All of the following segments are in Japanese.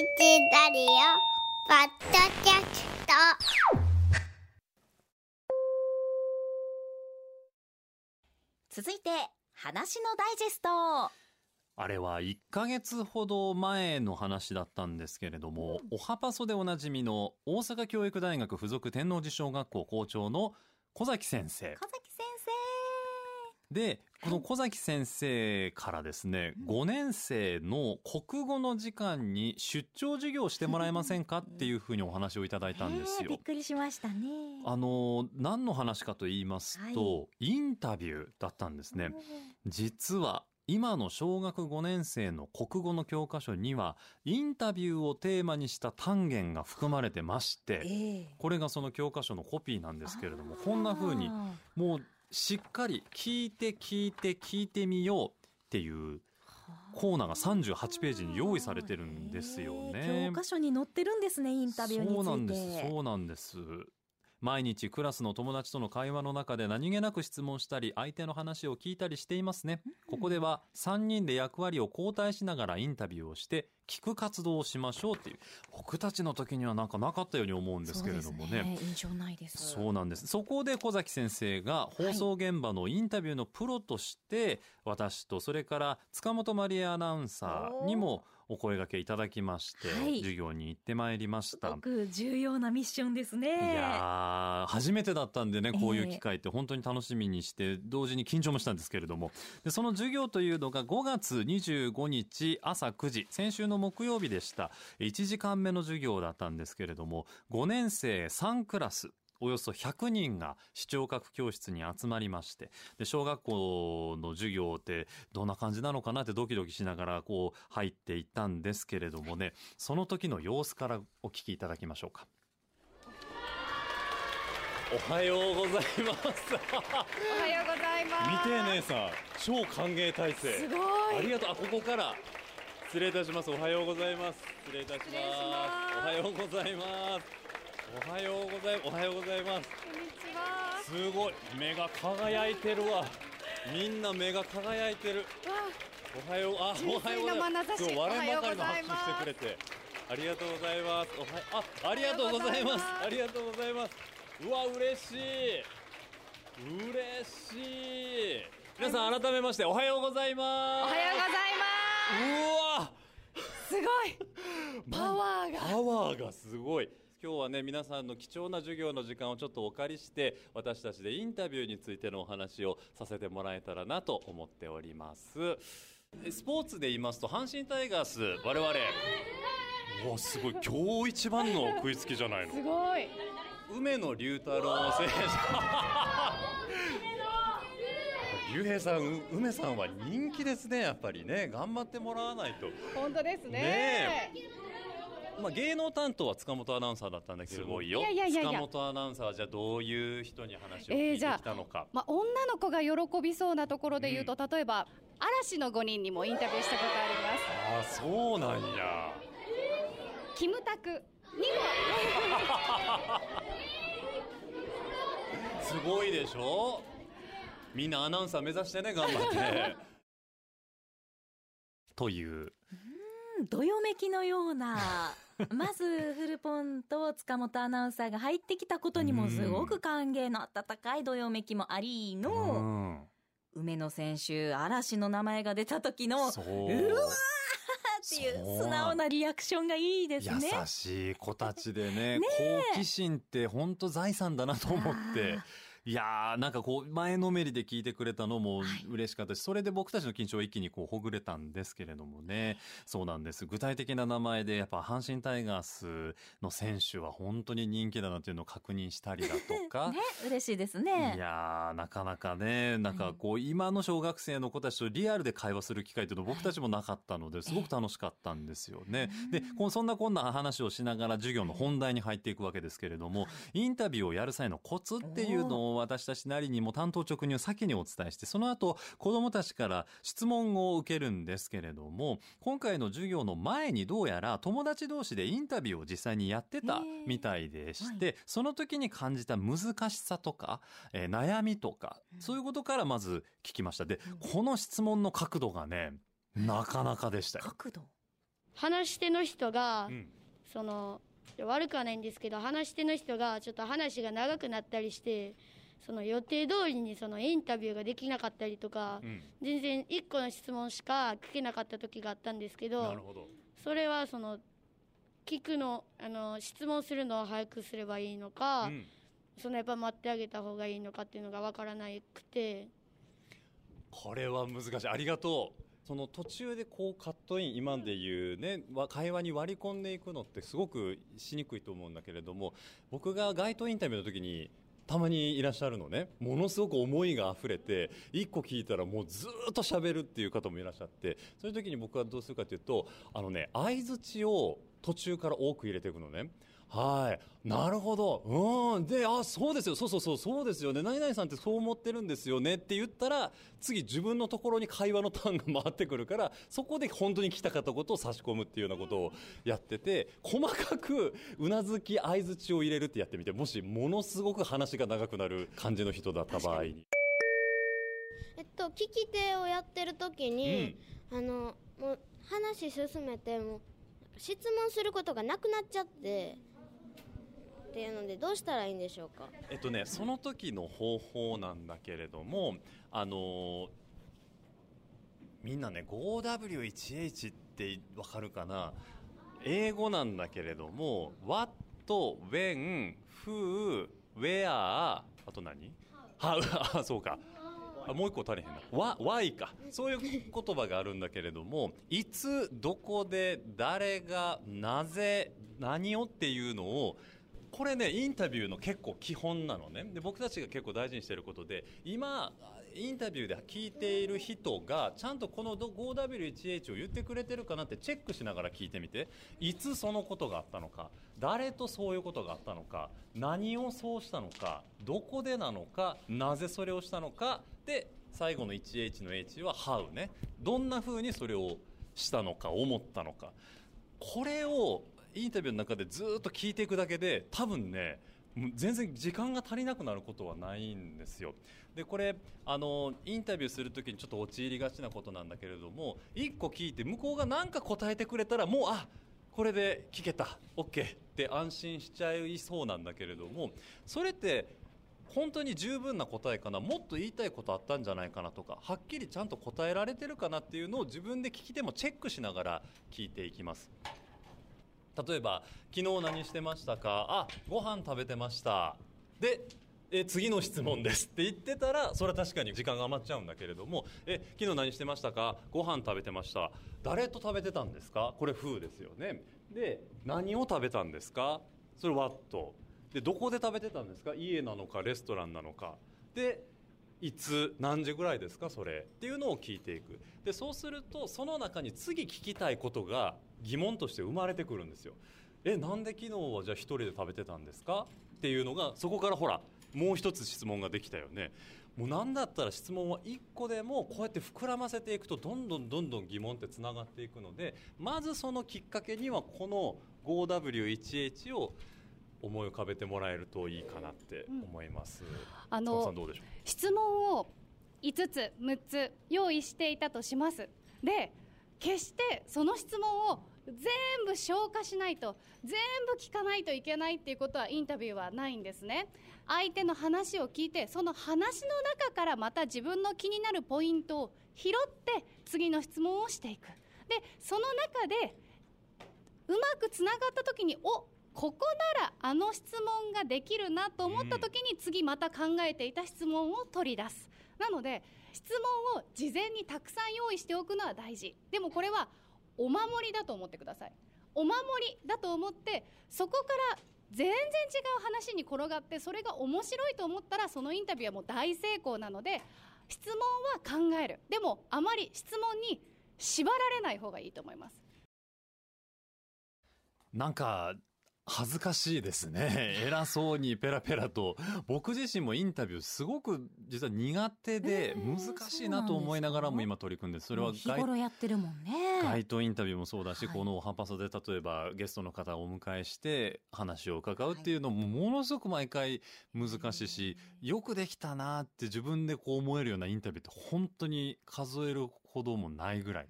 ラリオポッドキャスト。続いて話のダイジェスト。あれは1ヶ月ほど前の話だったんですけれども、おはパソでおなじみの大阪教育大学附属天王寺小学校校長の小崎先生。小崎先で、この小崎先生からですね、5年生の国語の時間に出張授業をしてもらえませんかっていうふうにお話をいただい生たんですよ。びっ。くりしましたね。あの、何の話かと言いますと、インタビューだったんですね。実は今の小学5年生の国語の教科書にはインタビューをテーマにした単元が含まれてましてええ。これがその教科書のコピーなんですけれどもこんな風にあもうしっかり聞いて聞いて聞いてみようっていうコーナーが38ページに用意されてるんですよへねえ教。科書に載ってるんですねインタビューについてそうなんですそうなんです毎日クラスの友達との会話の中で何気なく質問したり相手の話を聞いたりしていますね、ここでは3人で役割を交代しながらインタビューをして聞く活動をしましょうっていう。僕たちの時にはなんかなかったように思うんですけれどもそうですね。印象ないです。そうなんです。そこで小崎先生が放送現場のインタビューのプロとして、私とそれから塚本マリアアナウンサーにもお声掛けいただきまして、はい。授業に行ってまいりました。すごく重要なミッションですね。いやー初めてだったんでねこういう機会って本当に楽しみにして同時に緊張もしたんですけれども。でその授業というのが5月25日朝9時先週の木曜日でした。1時間目の授業だったんですけれども5年生3クラスおよそ100人が視聴覚教室に集まりましてで小学校の授業ってどんな感じなのかなってドキドキしながらこう入っていったんですけれどもねその時の様子からお聞きいただきましょうか。おはようございます。おはようございます。見て姉さん、超歓迎体制。すごい。ありがとう。あ、ここから。失礼いたします。おはようございます。失礼いたします。失礼しますおはようございます。おはようございます。おはようございます。こんにちは。すごい。目が輝いてるわ。みんな目が輝いてる。わおはよう。あ、おはようございます。今日割れんばかりの拍手してくれて。ありがとうございます。おはあ、ありがとうございます。ありがとうございます。うわ、嬉しい。嬉しい。皆さん改めましておはようございおます。はようございうわ、ます。すごい。パワーが。パワーがすごい。今日はね皆さんの貴重な授業の時間をちょっとお借りして私たちでインタビューについてのお話をさせてもらえたらなと思っております。スポーツで言いますと阪神タイガース我々。おすごい。今日一番の食いつきじゃないの。すごい。梅野龍太郎選手。竜兵さんう梅さんは人気ですねやっぱりね。頑張ってもらわないと。本当ですね。ねまあ、芸能担当は塚本アナウンサーだったんだけどもいやいやいやいや。塚本アナウンサーはじゃあどういう人に話を聞いてえーじゃあきたのか、まあ女の子が喜びそうなところで言うと、例えば嵐の5人にもインタビューしたことあります。ああそうなんや。キムタクにも。すごいでしょ？みんなアナウンサー目指してね頑張って。という。うんどよめきのような まずフルポンと塚本アナウンサーが入ってきたことにもすごく歓迎の温かいどよめきもありうの、ん。梅野選手嵐の名前が出た時のそう。うわっていう素直なリアクションがいいですね。優しい子たちでね好奇心って本当財産だなと思って。あいやーなんかこう前のめりで聞いてくれたのもはい。嬉しかったし、それで僕たちの緊張は一気にこうほぐれたんですけれどもね。そうなんです。具体的な名前でやっぱ阪神タイガースの選手は本当に人気だなっていうのを確認したりだとか、ね嬉しいですいね。やーなかなかねなんかこう今の小学生の子たちとリアルで会話する機会っていうの僕たちもなかったのですごく楽しかったんですよね。でそんなこんな話をしながら授業の本題に入っていくわけですけれどもインタビューをやる際のコツっていうのを私たちなりにも担当直入先にお伝えしてその後子どもたちから質問を受けるんですけれども今回の授業の前にどうやら友達同士でインタビューを実際にやってたみたいでして、その時に感じた難しさとか、えー悩みとか、そういうことからまず聞きました。で、この質問の角度がね、なかなかでしたよ。角度？話し手の人が、うん。その悪くはないんですけど話し手の人がちょっと話が長くなったりしてその予定通りにそのインタビューができなかったりとか、うん。全然1個の質問しか聞けなかった時があったんですけどなるほど。それはその聞くのあの質問するのを早くすればいいのか、うん。そのやっぱ待ってあげた方がいいのかっていうのが分からなくて。これは難しい。ありがとう。その途中でこうカットイン今で言うねわ会話に割り込んでいくのってすごくしにくいと思うんだけれども僕が街頭インタビューの時にたまにいらっしゃるのね。ものすごく思いが溢れて1個聞いたらもうずっと喋るっていう方もいらっしゃって。そういう時に僕はどうするかというとあのね相づちを途中から多く入れていくのね。はい。なるほど。うん。で、あ、そうですよ。そうそうそう、そうですよね。何々さんってそう思ってるんですよねって言ったら、次自分のところに会話のターンが回ってくるから、そこで本当に聞きたかったことを差し込むっていうようなことをやってて、細かくうなずき、相づちを入れるってやってみて、もしものすごく話が長くなる感じの人だった場合に。えっと聞き手をやってる時に、あのもう話進めてもう質問することがなくなっちゃってっていうのでどうしたらいいんでしょうか？えっとね、その時の方法なんだけれども、あのーみんなね、5W1H ってわかるかな？英語なんだけれども、What, When, Who, Where, あと何？は、あ、そうか。あもう一個足りへんな。わ、why か。そういう言葉があるんだけれども、いつ、どこで、誰が、なぜ、何をっていうのを、これねインタビューの結構基本なのね。で僕たちが結構大事にしていることで今インタビューで聞いている人がちゃんとこの 5W1H を言ってくれてるかなってチェックしながら聞いてみて。いつそのことがあったのか。誰とそういうことがあったのか。何をそうしたのか。どこでなのか。なぜそれをしたのか。で最後の 1H の H は How ね。どんな風にそれをしたのか思ったのか。これをインタビューの中でずっと聞いていくだけで多分ね全然時間が足りなくなることはないんですよ。でこれあのインタビューするときにちょっと陥りがちなことなんだけれども一個聞いて向こうが何か答えてくれたらもうあこれで聞けた。OK って安心しちゃいそうなんだけれどもそれって本当に十分な答えかな？もっと言いたいことあったんじゃないかなとかはっきりちゃんと答えられてるかなっていうのを自分で聞き手もチェックしながら聞いていきます。例えば昨日何してましたか？あご飯食べてました。でえ次の質問です。って言ってたらそれは確かに時間が余っちゃうんだけれどもえ昨日何してましたか？ご飯食べてました。誰と食べてたんですか？これ風ですよね。で何を食べたんですか？それ what でどこで食べてたんですか？家なのかレストランなのか。でいつ何時ぐらいですかそれっていうのを聞いていく。でそうするとその中に次聞きたいことが疑問として生まれてくるんですよ。えなんで昨日はじゃあ一人で食べてたんですか？っていうのがそこからほらもう一つ質問ができたよね。もうなんだったら質問は1個でもこうやって膨らませていくとどんどんどんどん疑問ってつながっていくのでまずそのきっかけにはこの 5W1H を思い浮かべてもらえるといいかなって思います。うでしょう？質問を5つ6つ用意していたとします。で決してその質問を全部消化しないと全部聞かないといけないっていうことはインタビューはないんですね。相手の話を聞いてその話の中からまた自分の気になるポイントを拾って次の質問をしていく。でその中でうまくつながった時におここならあの質問ができるなと思った時に次また考えていた質問を取り出す。なので質問を事前にたくさん用意しておくのは大事。でもこれはお守りだと思ってください。お守りだと思ってそこから全然違う話に転がってそれが面白いと思ったらそのインタビューはもう大成功なので質問は考える。でもあまり質問に縛られない方がいいと思います。なんか恥ずかしいですね。偉そうにペラペラと僕自身もインタビューすごく実は苦手でえー難しいなと思いながらも今取り組んでそれは日頃やってるもんね。街頭インタビューもそうだし、はい。このハンパソで例えばゲストの方をお迎えして話を伺うっていうのもものすごく毎回難しいし、よくできたなって自分でこう思えるようなインタビューって本当に数えるほどもないぐらい。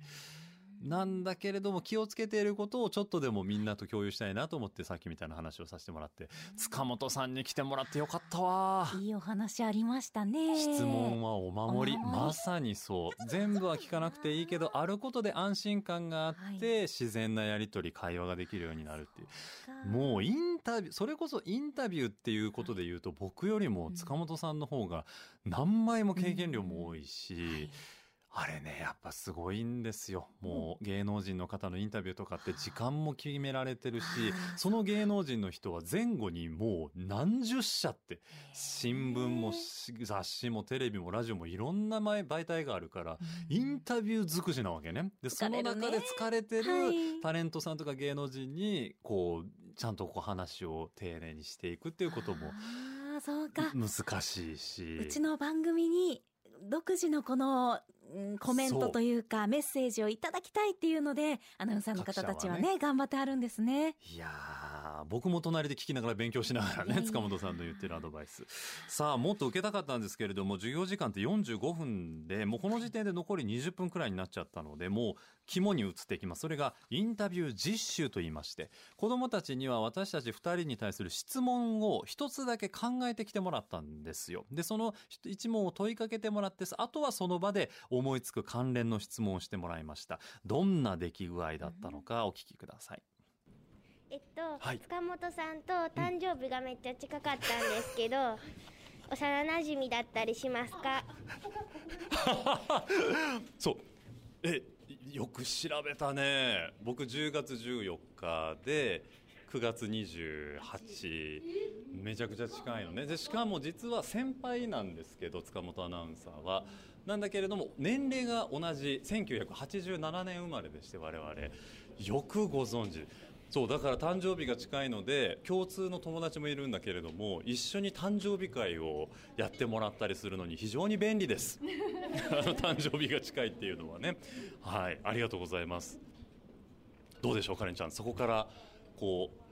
なんだけれども気をつけていることをちょっとでもみんなと共有したいなと思ってさっきみたいな話をさせてもらって塚本さんに来てもらってよかったわ。いいお話ありましたね。質問はお守り。まさにそう。全部は聞かなくていいけどあることで安心感があって、はい。自然なやり取り会話ができるようになるっていう。もうインタビューそれこそインタビューっていうことで言うと僕よりも塚本さんの方が何倍も経験量も多いし、はいあれねやっぱすごいんですよ。もう芸能人の方のインタビューとかって時間も決められてるしその芸能人の人は前後にもう何十社って新聞もし雑誌もテレビもラジオもいろんな前媒体があるからインタビュー尽くしなわけね。でその中で疲れてるはい。タレントさんとか芸能人にこうちゃんとこう話を丁寧にしていくっていうこともあーそうか。難しいし。うちの番組に独自のこの、うんコメントというかメッセージをいただきたいっていうのでアナウンサーの方たちはね頑張ってあるんですね。いやー僕も隣で聞きながら勉強しながらね塚本さんの言ってるアドバイス。さあもっと受けたかったんですけれども授業時間って45分でもうこの時点で残り20分くらいになっちゃったのでもう肝に移っていきます。それがインタビュー実習と言いまして子どもたちには私たち2人に対する質問を一つだけ考えてきてもらったんですよ。でその一問を問いかけてもらってあとはその場で思いつく関連の質問をしてもらいました。どんな出来具合だったのかお聞きくださいえっと、はい。塚本さんと誕生日がめっちゃ近かったんですけど、幼馴染だったりしますか？そう。えよく調べたね。僕10月14日で9月28めちゃくちゃ近いのね。でしかも実は先輩なんですけど塚本アナウンサーは。なんだけれども年齢が同じ1987年生まれでして我々。よくご存知そうだから誕生日が近いので共通の友達もいるんだけれども一緒に誕生日会をやってもらったりするのに非常に便利です。あの誕生日が近いっていうのはね。はい。ありがとうございます。どうでしょうかれんちゃん。そこからこう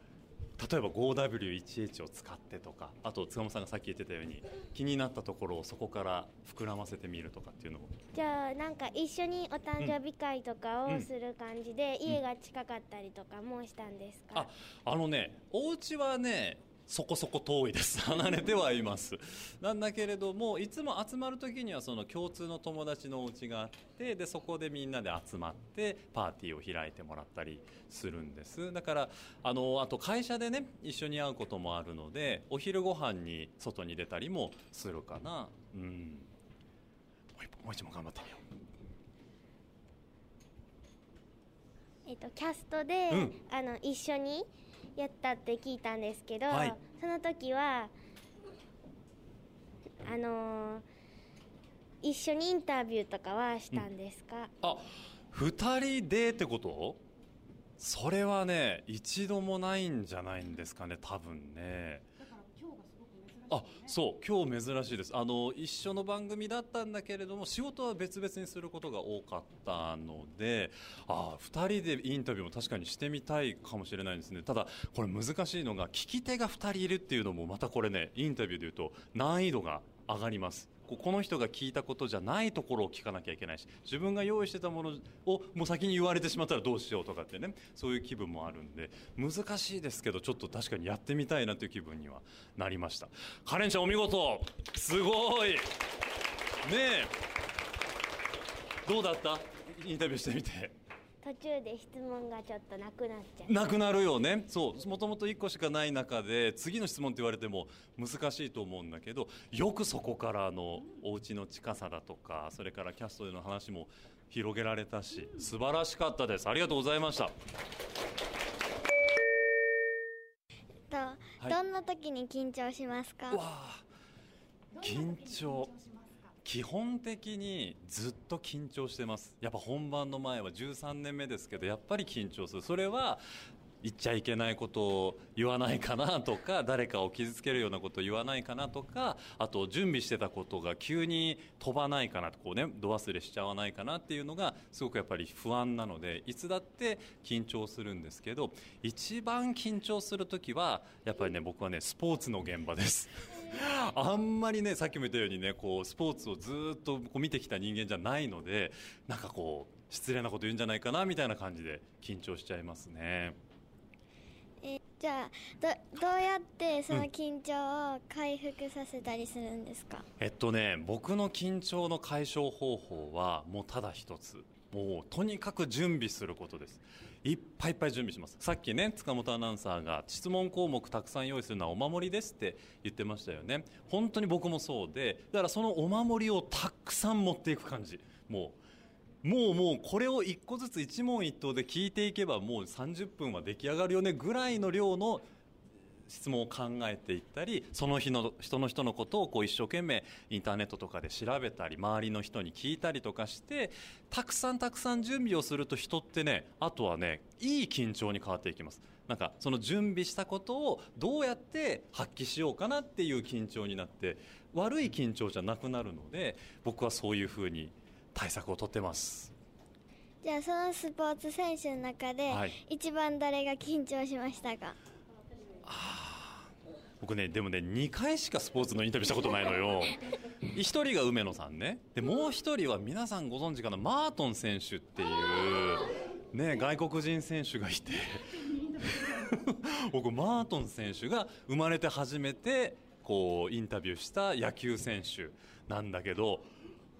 例えば 5W1H を使ってとかあと塚本さんがさっき言ってたように気になったところをそこから膨らませてみるとかっていうのも。じゃあなんか一緒にお誕生日会とかをする感じで、家が近かったりとかもしたんですか、ああのねお家はねそこそこ遠いです。離れてはいます。なんだけれどもいつも集まる時にはその共通の友達のお家があってでそこでみんなで集まってパーティーを開いてもらったりするんです。だからあのあと会社でね一緒に会うこともあるのでお昼ご飯に外に出たりもするかな。うん。もう一本もう一問頑張ってみよえっと、キャストで、うん。あの一緒にやったって聞いたんですけど、はい。その時はあのー一緒にインタビューとかはしたんですか、あ二人でってこと？それはね一度もないんじゃないんですかね多分ねあそう今日珍しいです。あの一緒の番組だったんだけれども仕事は別々にすることが多かったのであ2人でインタビューも確かにしてみたいかもしれないですね。ただこれ難しいのが聞き手が2人いるっていうのもまたこれねインタビューで言うと難易度が上がります。この人が聞いたことじゃないところを聞かなきゃいけないし自分が用意してたものをもう先に言われてしまったらどうしようとかってねそういう気分もあるんで難しいですけどちょっと確かにやってみたいなという気分にはなりました。カレンちゃんお見事!すごい!ねえ。どうだった？インタビューしてみて。途中で質問がちょっとなくなっちゃうなくなるよね。そう。もともと1個しかない中で次の質問って言われても難しいと思うんだけどよくそこからあのお家の近さだとかそれからキャストでの話も広げられたし素晴らしかったです。ありがとうございました。と、い。どんな時に緊張しますか？緊張基本的にずっと緊張してますやっぱ本番の前は13年目ですけどやっぱり緊張するそれは言っちゃいけないことを言わないかなとか 誰かを傷つけるようなことを言わないかなとかあと準備してたことが急に飛ばないかなとこうね度忘れしちゃわないかなっていうのがすごくやっぱり不安なのでいつだって緊張するんですけど一番緊張する時はやっぱりね僕はねスポーツの現場です。あんまりねさっきも言ったようにねこうスポーツをずっとこう見てきた人間じゃないのでなんかこう失礼なこと言うんじゃないかなみたいな感じで緊張しちゃいますね。えじゃあどどうやってその緊張を回復させたりするんですか、えっとね僕の緊張の解消方法はもうただ一つもうとにかく準備することです。いっぱいいっぱい準備します。さっきね塚本アナウンサーが質問項目たくさん用意するのはお守りですって言ってましたよね。本当に僕もそうでだからそのお守りをたくさん持っていく感じ。もうもうもうこれを一個ずつ一問一答で聞いていけばもう30分は出来上がるよねぐらいの量の質問を考えていったりその日の人の人のことをこう一生懸命インターネットとかで調べたり周りの人に聞いたりとかしてたくさんたくさん準備をすると人ってねあとはねいい緊張に変わっていきます。なんかその準備したことをどうやって発揮しようかなっていう緊張になって悪い緊張じゃなくなるので僕はそういうふうに対策をとってます。じゃあそのスポーツ選手の中で、はい。一番誰が緊張しましたか？僕ねでもね2回しかスポーツのインタビューしたことないのよ。1人が梅野さんね。でもう1人は皆さんご存知かな？マートン選手っていうね外国人選手がいて。僕マートン選手が生まれて初めてこうインタビューした野球選手なんだけどう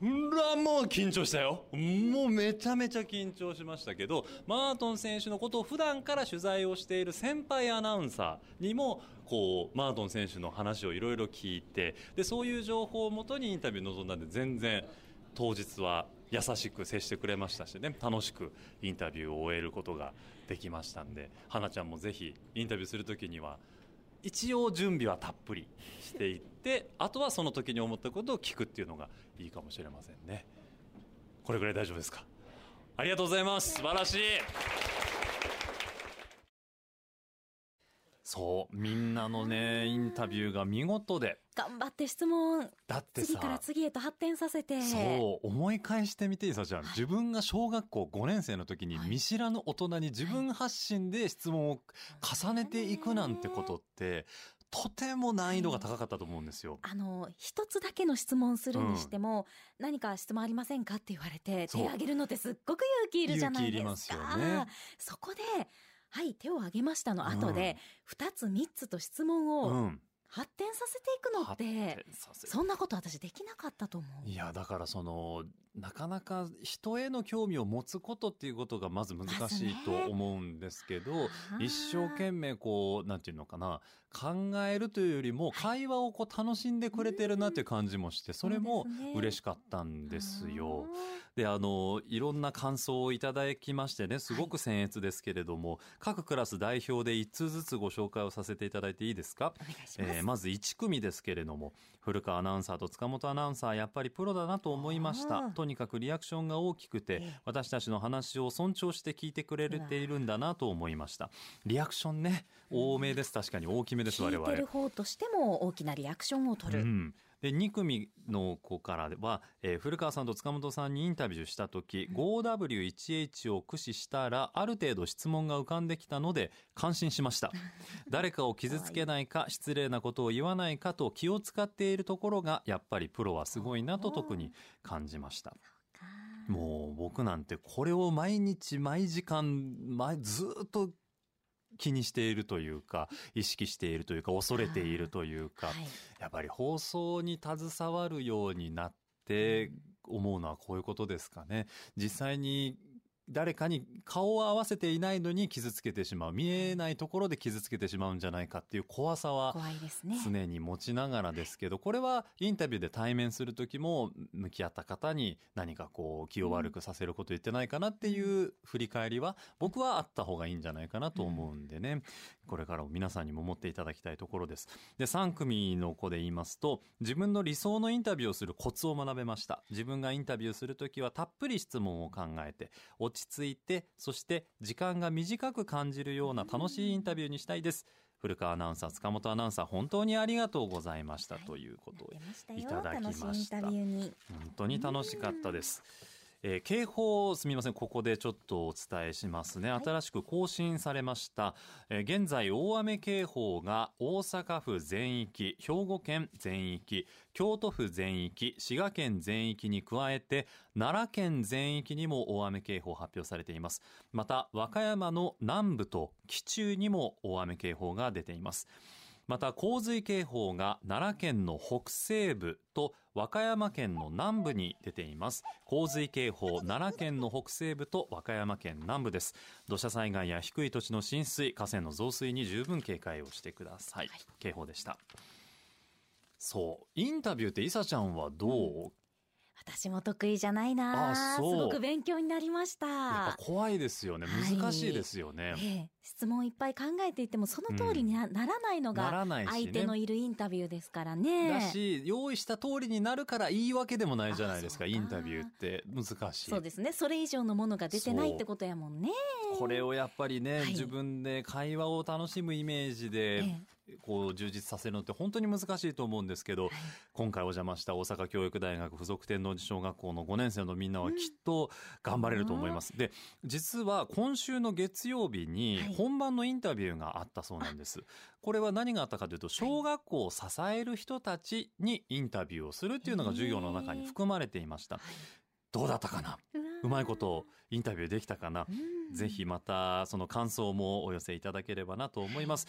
らもう緊張したよ。もうめちゃめちゃ緊張しましたけどマートン選手のことを普段から取材をしている先輩アナウンサーにもこうマートン選手の話をいろいろ聞いてでそういう情報をもとにインタビューに臨んだんで全然当日は優しく接してくれましたしね。楽しくインタビューを終えることができましたんで花ちゃんもぜひインタビューするときには一応準備はたっぷりしていってあとはその時に思ったことを聞くっていうのがいいかもしれませんね。これぐらい大丈夫ですか？ありがとうございます。素晴らしい。そうみんなのねインタビューが見事で。頑張って質問。だって次からさ次へと発展させて。そう思い返してみていいさちゃん、自分が小学校5年生の時にはい。見知らぬ大人に自分発信で質問を重ねていくなんてことってとても難易度が高かったと思うんですよ。あの一つだけの質問するにしても、何か質問ありませんかって言われて手を挙げるのってすっごく勇気いるじゃないですか。勇気いりますよね。そこではい手を挙げましたの後で、二つ三つと質問うをん、発展させていくのって、そんなこと私できなかったと思う。いやだからそのなかなか人への興味を持つことっていうことがまず難しいと思うんですけど、一生懸命こうなんていうのかな考えるというよりも会話をこう楽しんでくれてるなっていう感じもしてそれも嬉しかったんですよ。であのいろんな感想をいただきましてねすごく僭越ですけれども、各クラス代表で1通ずつご紹介をさせていただいていいですか？お願いします、えーまず1組ですけれども古川アナウンサーと塚本アナウンサーやっぱりプロだなと思いましたとにかくリアクションが大きくてええ。私たちの話を尊重して聞いてくれているんだなと思いました。リアクションね多めです。確かに大きめです我々。聞いてる方としても大きなリアクションを取る、うん、で2組の子からは、えー古川さんと塚本さんにインタビューした時 5W1H を駆使したらある程度質問が浮かんできたので感心しました。誰かを傷つけないか失礼なことを言わないかと気を使っているところがやっぱりプロはすごいなと特に感じました。もう僕なんてこれを毎日毎時間毎ずっと気にしているというか意識しているというか恐れているというかはいやっぱり放送に携わるようになって思うのはこういうことですかね。実際に誰かに顔を合わせていないのに傷つけてしまう。見えないところで傷つけてしまうんじゃないかっていう怖さは常に持ちながらですけどこれはインタビューで対面する時も向き合った方に何かこう気を悪くさせること言ってないかなっていう振り返りは僕はあった方がいいんじゃないかなと思うんでねこれからも皆さんにも持っていただきたいところです。で3組の子で言いますと自分の理想のインタビューをするコツを学べました。自分がインタビューする時はたっぷり質問を考えて落ち着いてそして時間が短く感じるような楽しいインタビューにしたいです。古川アナウンサー塚本アナウンサー本当にありがとうございました、ということをいただきました。本当に楽しかったです、えー警報すみません。ここでちょっとお伝えしますね、新しく更新されました、えー現在大雨警報が大阪府全域兵庫県全域京都府全域滋賀県全域に加えて奈良県全域にも大雨警報発表されています。また和歌山の南部と紀中にも大雨警報が出ていますまた洪水警報が奈良県の北西部と和歌山県の南部に出ています。洪水警報奈良県の北西部と和歌山県南部です。土砂災害や低い土地の浸水河川の増水に十分警戒をしてください、警報でした。そうインタビューっていさちゃんはどう、私も得意じゃないなすあそう。ごく勉強になりました。やっぱ怖いですよね。はい。難しいですよね、ええ質問いっぱい考えていてもその通りになならないのながらないしね。相手のいるインタビューですからね。だし用意した通りになるから言い訳でもないじゃないですかインタビューって。難しい。そうですね。それ以上のものが出てないってことやもんね。これをやっぱりね、はい。自分で会話を楽しむイメージで、えこう充実させるのって本当に難しいと思うんですけど、今回お邪魔した大阪教育大学附属天王寺小学校の5年生のみんなはきっと頑張れると思います。で実は今週の月曜日にはい。本番のインタビューがあったそうなんです。これは何があったかというと小学校を支える人たちにインタビューをするっていうのが授業の中に含まれていました。どうだったかな？うまいことインタビューできたかな？うん。ぜひまたその感想もお寄せいただければなと思います。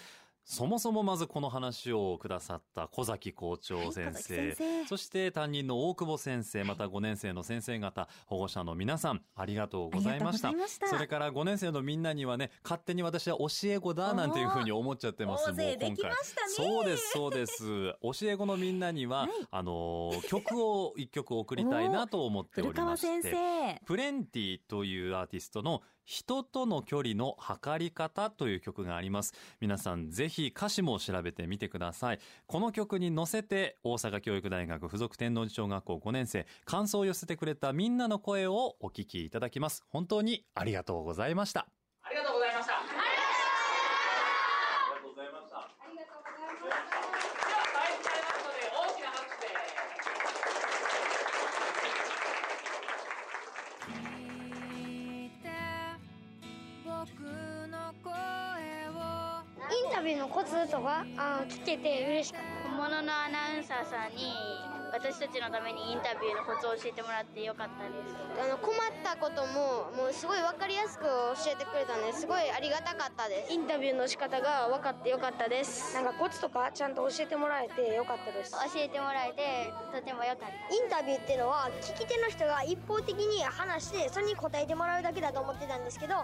そもそもまずこの話をくださった小崎校長先はい先生そして担任の大久保先生、また5年生の先生方、保護者の皆さん、ありがとうございました。したそれから5年生のみんなにはね、勝手に私は教え子だなんていうふうに思っちゃってます。大勢できましたねそうです、そうです。教え子のみんなには、はいあのー曲を一曲送りたいなと思ってお古川りまして。先生。プレンティというアーティストの人との距離の測り方という曲があります。皆さんぜひ歌詞も調べてみてください。この曲に乗せて大阪教育大学附属天王寺小学校5年生感想を寄せてくれたみんなの声をお聞きいただきます。本当にありがとうございました。のコツとか？あ聞けて嬉しかっ本物のアナウンサーさんに私たちのためにインタビューのコツを教えてもらってよかったです。あの困ったことももうすごい分かりやすく教えてくれたんですごいありがたかったです。インタビューの仕方が分かってよかったです。なんかコツとかちゃんと教えてもらえてよかったです。教えてもらえてとてもよかったインタビューっていうのは聞き手の人が一方的に話してそれに答えてもらうだけだと思ってたんですけど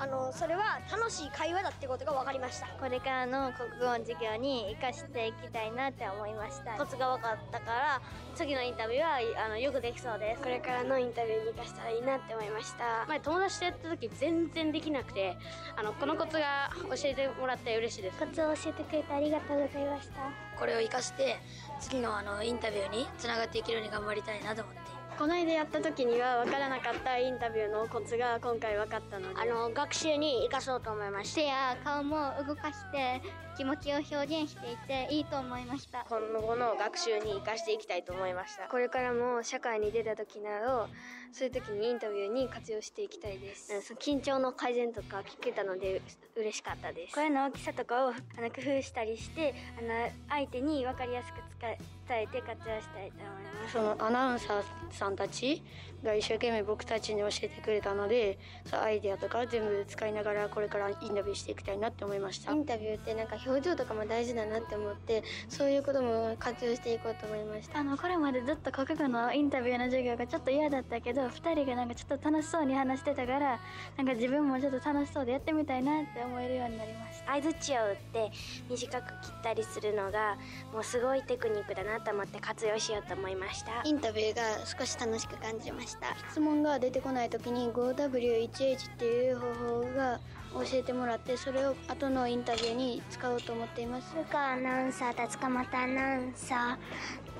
あのそれは楽しい会話だってことが分かりました。これからの国語の授業に生かしていきたいなって思いました。コツが分かったから次のインタビューはあのよくできそうです。これからのインタビューに生かしたらいいなって思いました。前友達とやった時全然できなくてあのこのコツが教えてもらって嬉しいです。コツを教えてくれてありがとうございました。これを生かして次のあのインタビューにつながっていけるように頑張りたいなと思ってこの間やった時には分からなかったインタビューのコツが今回分かったので。あの学習に生かそうと思いましてや顔も動かして気持ちを表現していていいと思いました。今後の学習に生かしていきたいと思いました。これからも社会に出た時などそういう時にインタビューに活用していきたいです。緊張の改善とか聞けたので嬉しかったです。声の大きさとかをあの工夫したりしてあの相手に分かりやすく伝え伝えて活用したいと思います。そのアナウンサーさんたちが一生懸命僕たちに教えてくれたのでアイデアとか全部使いながらこれからインタビューしていきたいなって思いました。インタビューってなんか表情とかも大事だなって思ってそういうことも活用していこうと思いました。あのこれまでずっと国語のインタビューの授業がちょっと嫌だったけど2人がなんかちょっと楽しそうに話してたからなんか自分もちょっと楽しそうでやってみたいなって思えるようになりました。相づちを打って短く切ったりするのがもうすごいテクニックだなと思って活用しようと思いました。インタビューが少し楽しく感じました。質問が出てこない時に 5W1H っていう方法が教えてもらってそれを後のインタビューに使おうと思っています。古川アナウンサーと塚本アナウンサ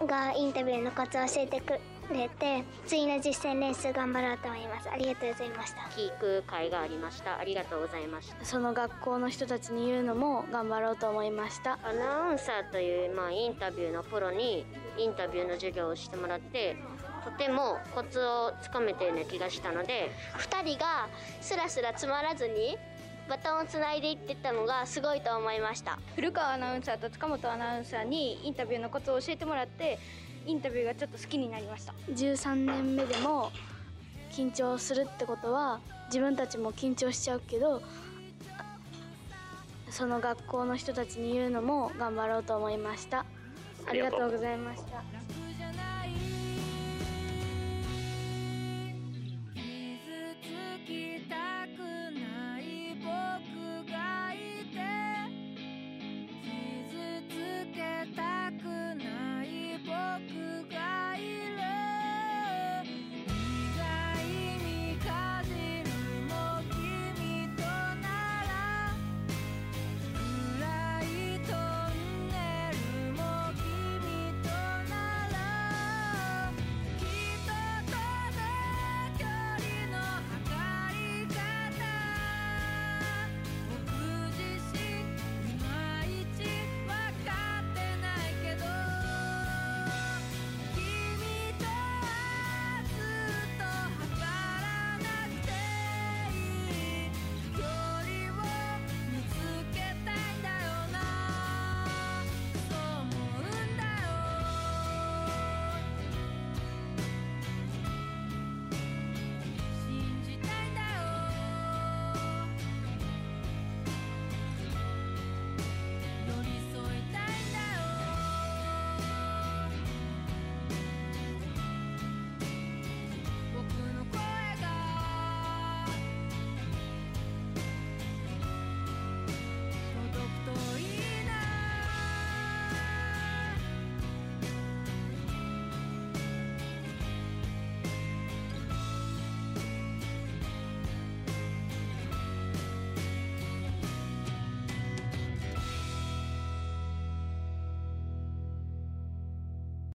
ーがインタビューのコツを教えてくれて次の実践練習頑張ろうと思います。ありがとうございました。聞く会がありました。ありがとうございました。その学校の人たちに言うのも頑張ろうと思いました。アナウンサーという、まあ、インタビューのプロにインタビューの授業をしてもらってとてもコツをつかめたような気がしたので2人がスラスラつまらずにバトンをつないでいってたのがすごいと思いました。古川アナウンサーと塚本アナウンサーにインタビューのコツを教えてもらってインタビューがちょっと好きになりました。13年目でも緊張するってことは自分たちも緊張しちゃうけどその学校の人たちに言うのも頑張ろうと思いました。ありがとうございました